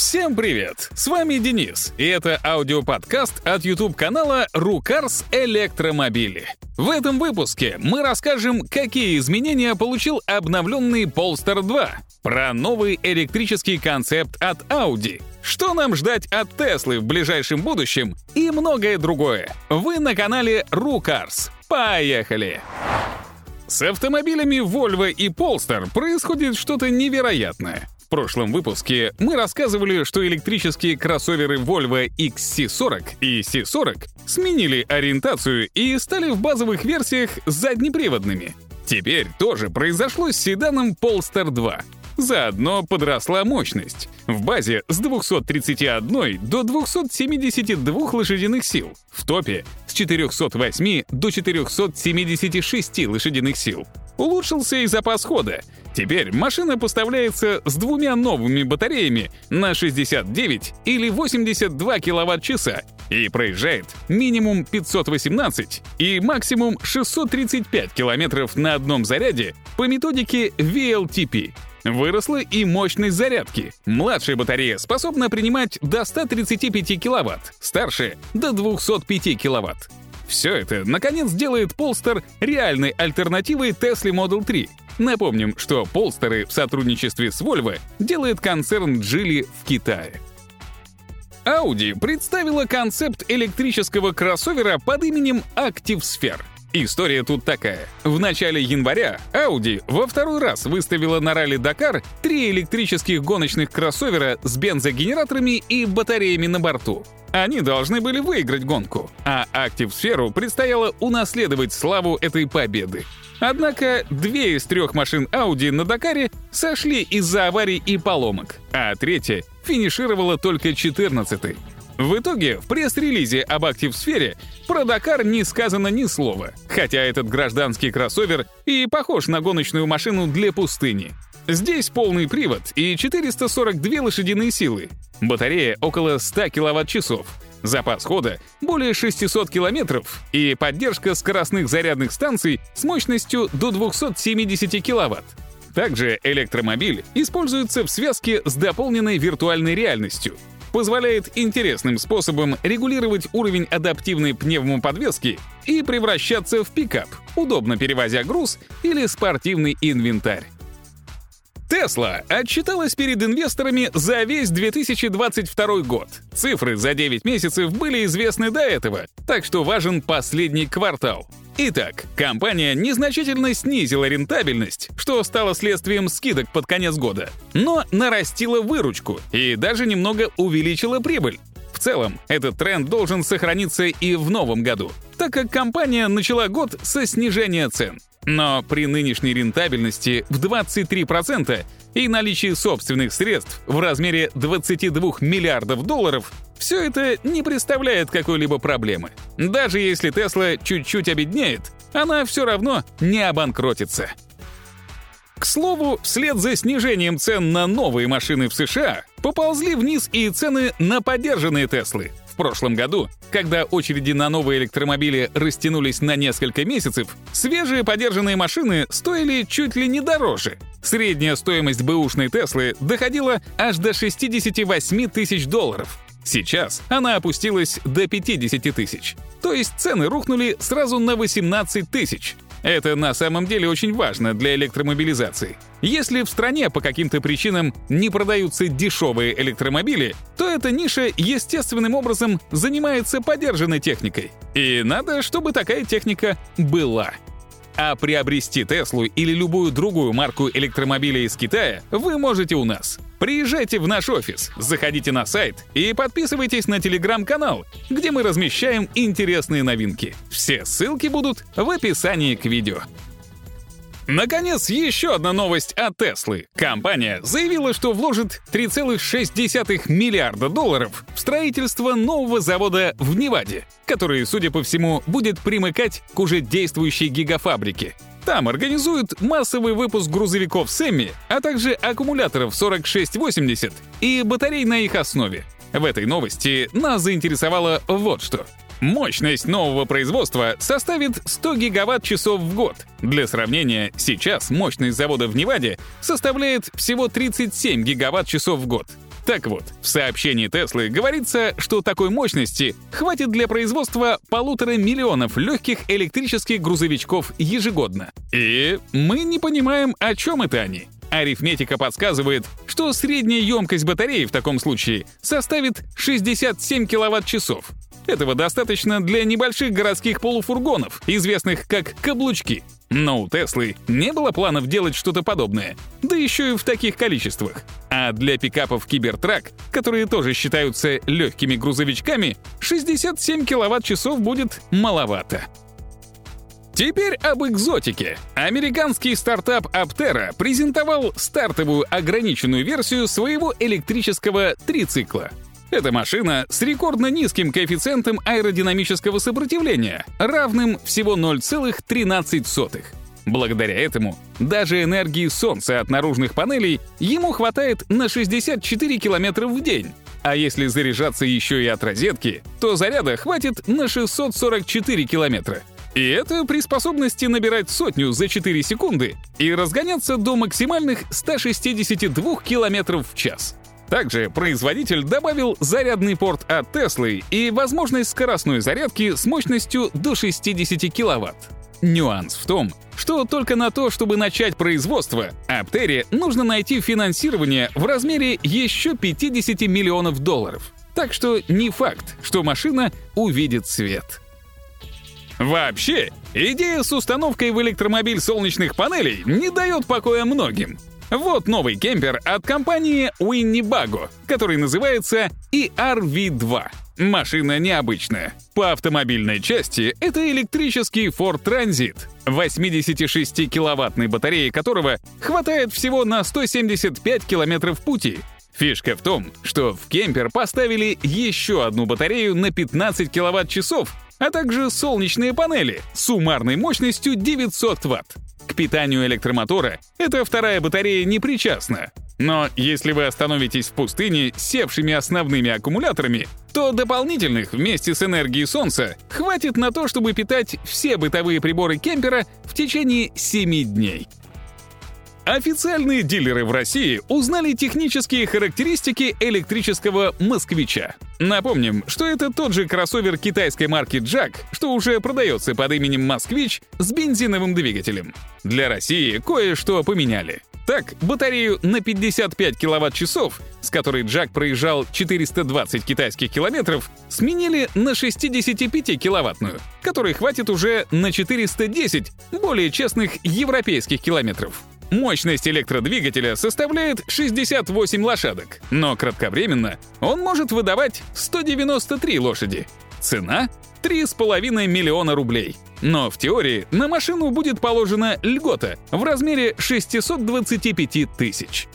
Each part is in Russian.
Всем привет! С вами Денис, и это аудиоподкаст от YouTube-канала «Рукарс Электромобили». В этом выпуске мы расскажем, какие изменения получил обновленный Polestar 2, про новый электрический концепт от Audi, что нам ждать от Теслы в ближайшем будущем и многое другое. Вы на канале «Рукарс». Поехали! С автомобилями Volvo и Polestar происходит что-то невероятное. Прошлом выпуске мы рассказывали, что электрические кроссоверы Volvo XC40 и C40 сменили ориентацию и стали в базовых версиях заднеприводными. Теперь тоже произошло с седаном Polestar 2. Заодно подросла мощность. В базе с 231 до 272 лошадиных сил. В топе с 408 до 476 лошадиных сил. Улучшился и запас хода. Теперь машина поставляется с двумя новыми батареями на 69 или 82 киловатт-часа и проезжает минимум 518 и максимум 635 километров на одном заряде по методике VLTP. Выросла и мощность зарядки. Младшая батарея способна принимать до 135 киловатт, старшая — до 205 киловатт. Все это, наконец, делает Polestar реальной альтернативой Tesla Model 3. Напомним, что Polestar в сотрудничестве с Volvo делает концерн Geely в Китае. Audi представила концепт электрического кроссовера под именем Active Sphere. История тут такая. В начале января Audi во второй раз выставила на ралли Дакар три электрических гоночных кроссовера с бензогенераторами и батареями на борту. Они должны были выиграть гонку, а Active Sphere предстояло унаследовать славу этой победы. Однако две из трех машин Audi на Дакаре сошли из-за аварий и поломок, а третья финишировала только 14-й. В итоге в пресс-релизе об Актив-сфере про Дакар не сказано ни слова, хотя этот гражданский кроссовер и похож на гоночную машину для пустыни. Здесь полный привод и 442 лошадиные силы, батарея около 100 киловатт-часов, запас хода более 600 километров и поддержка скоростных зарядных станций с мощностью до 270 киловатт. Также электромобиль используется в связке с дополненной виртуальной реальностью — позволяет интересным способом регулировать уровень адаптивной пневмоподвески и превращаться в пикап, удобно перевозя груз или спортивный инвентарь. Тесла отчиталась перед инвесторами за весь 2022 год. Цифры за 9 месяцев были известны до этого, так что важен последний квартал. Итак, компания незначительно снизила рентабельность, что стало следствием скидок под конец года, но нарастила выручку и даже немного увеличила прибыль. В целом, этот тренд должен сохраниться и в новом году, так как компания начала год со снижения цен. Но при нынешней рентабельности в 23% и наличии собственных средств в размере 22 миллиардов долларов все это не представляет какой-либо проблемы. Даже если Тесла чуть-чуть обеднеет, она все равно не обанкротится. К слову, вслед за снижением цен на новые машины в США поползли вниз и цены на поддержанные Теслы. В прошлом году, когда очереди на новые электромобили растянулись на несколько месяцев, свежие подержанные машины стоили чуть ли не дороже. Средняя стоимость бэушной Теслы доходила аж до 68 тысяч долларов. Сейчас она опустилась до 50 тысяч. То есть цены рухнули сразу на 18 тысяч. Это на самом деле очень важно для электромобилизации. Если в стране по каким-то причинам не продаются дешевые электромобили, то эта ниша естественным образом занимается подержанной техникой. И надо, чтобы такая техника была. А приобрести Теслу или любую другую марку электромобиля из Китая вы можете у нас. Приезжайте в наш офис, заходите на сайт и подписывайтесь на телеграм-канал, где мы размещаем интересные новинки. Все ссылки будут в описании к видео. Наконец, еще одна новость от Теслы. Компания заявила, что вложит 3,6 миллиарда долларов в строительство нового завода в Неваде, который, судя по всему, будет примыкать к уже действующей гигафабрике. Там организуют массовый выпуск грузовиков Сэмми, а также аккумуляторов 4680 и батарей на их основе. В этой новости нас заинтересовало вот что — Мощность нового производства составит 100 гигаватт-часов в год. Для сравнения, сейчас мощность завода в Неваде составляет всего 37 гигаватт-часов в год. Так вот, в сообщении Теслы говорится, что такой мощности хватит для производства полутора миллионов легких электрических грузовичков ежегодно. И мы не понимаем, о чем это они. Арифметика подсказывает, что средняя емкость батареи в таком случае составит 67 киловатт-часов. Этого достаточно для небольших городских полуфургонов, известных как каблучки. Но у Теслы не было планов делать что-то подобное, да еще и в таких количествах. А для пикапов Кибертрак, которые тоже считаются легкими грузовичками, 67 киловатт-часов будет маловато. Теперь об экзотике. Американский стартап Aptera презентовал стартовую ограниченную версию своего электрического трицикла. Это машина с рекордно низким коэффициентом аэродинамического сопротивления, равным всего 0,13. Благодаря этому даже энергии солнца от наружных панелей ему хватает на 64 км в день. А если заряжаться еще и от розетки, то заряда хватит на 644 километра. И это при способности набирать сотню за 4 секунды и разгоняться до максимальных 162 км в час. Также производитель добавил зарядный порт от Теслы и возможность скоростной зарядки с мощностью до 60 кВт. Нюанс в том, что только на то, чтобы начать производство, Аптере нужно найти финансирование в размере еще 50 миллионов долларов. Так что не факт, что машина увидит свет. Вообще, идея с установкой в электромобиль солнечных панелей не дает покоя многим. Вот новый кемпер от компании Winnebago, который называется ERV2. Машина необычная. По автомобильной части это электрический Ford Transit, 86-киловаттной батареи которого хватает всего на 175 километров пути. Фишка в том, что в кемпер поставили еще одну батарею на 15 киловатт-часов, а также солнечные панели с суммарной мощностью 900 Вт. К питанию электромотора эта вторая батарея не причастна. Но если вы остановитесь в пустыне с севшими основными аккумуляторами, то дополнительных вместе с энергией солнца хватит на то, чтобы питать все бытовые приборы кемпера в течение 7 дней. Официальные дилеры в России узнали технические характеристики электрического «Москвича». Напомним, что это тот же кроссовер китайской марки Jack, что уже продается под именем «Москвич» с бензиновым двигателем. Для России кое-что поменяли. Так, батарею на 55 киловатт-часов, с которой Джак проезжал 420 китайских километров, сменили на 65-киловаттную, которой хватит уже на 410 более честных европейских километров. Мощность электродвигателя составляет 68 лошадок, но кратковременно он может выдавать 193 лошади. Цена — 3,5 миллиона рублей. Но в теории на машину будет положена льгота в размере 625 тысяч.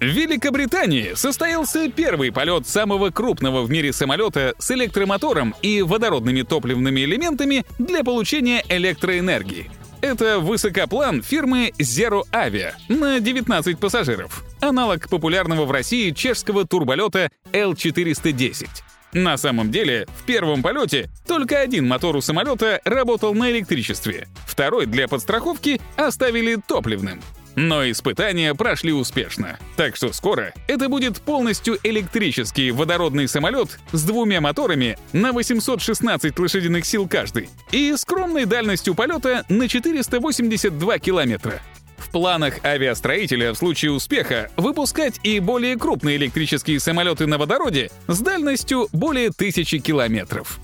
В Великобритании состоялся первый полет самого крупного в мире самолета с электромотором и водородными топливными элементами для получения электроэнергии. Это высокоплан фирмы Zero Avia на 19 пассажиров, аналог популярного в России чешского турболета L410. На самом деле, в первом полете только один мотор у самолета работал на электричестве, второй для подстраховки оставили топливным. Но испытания прошли успешно. Так что скоро это будет полностью электрический водородный самолет с двумя моторами на 816 лошадиных сил каждый и скромной дальностью полета на 482 километра. В планах авиастроителя в случае успеха выпускать и более крупные электрические самолеты на водороде с дальностью более тысячи километров.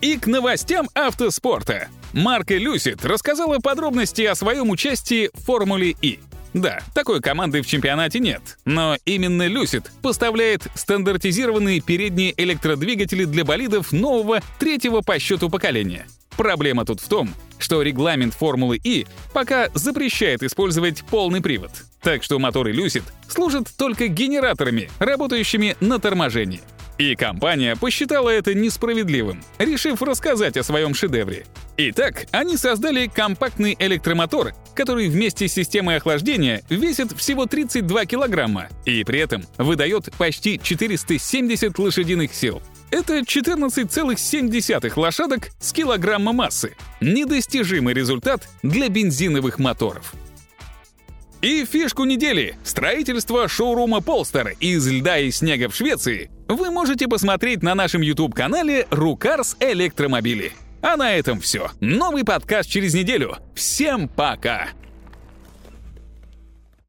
И к новостям автоспорта. Марка Люсит рассказала подробности о своем участии в Формуле И. Да, такой команды в чемпионате нет, но именно Lucid поставляет стандартизированные передние электродвигатели для болидов нового третьего по счету поколения. Проблема тут в том, что регламент Формулы И пока запрещает использовать полный привод, так что моторы Lucid служат только генераторами, работающими на торможении. И компания посчитала это несправедливым, решив рассказать о своем шедевре. Итак, они создали компактный электромотор, который вместе с системой охлаждения весит всего 32 килограмма и при этом выдает почти 470 лошадиных сил. Это 14,7 лошадок с килограмма массы. Недостижимый результат для бензиновых моторов. И фишку недели — строительство шоурума Полстер из льда и снега в Швеции — вы можете посмотреть на нашем YouTube-канале «Рукарс Электромобили». А на этом все. Новый подкаст через неделю. Всем пока!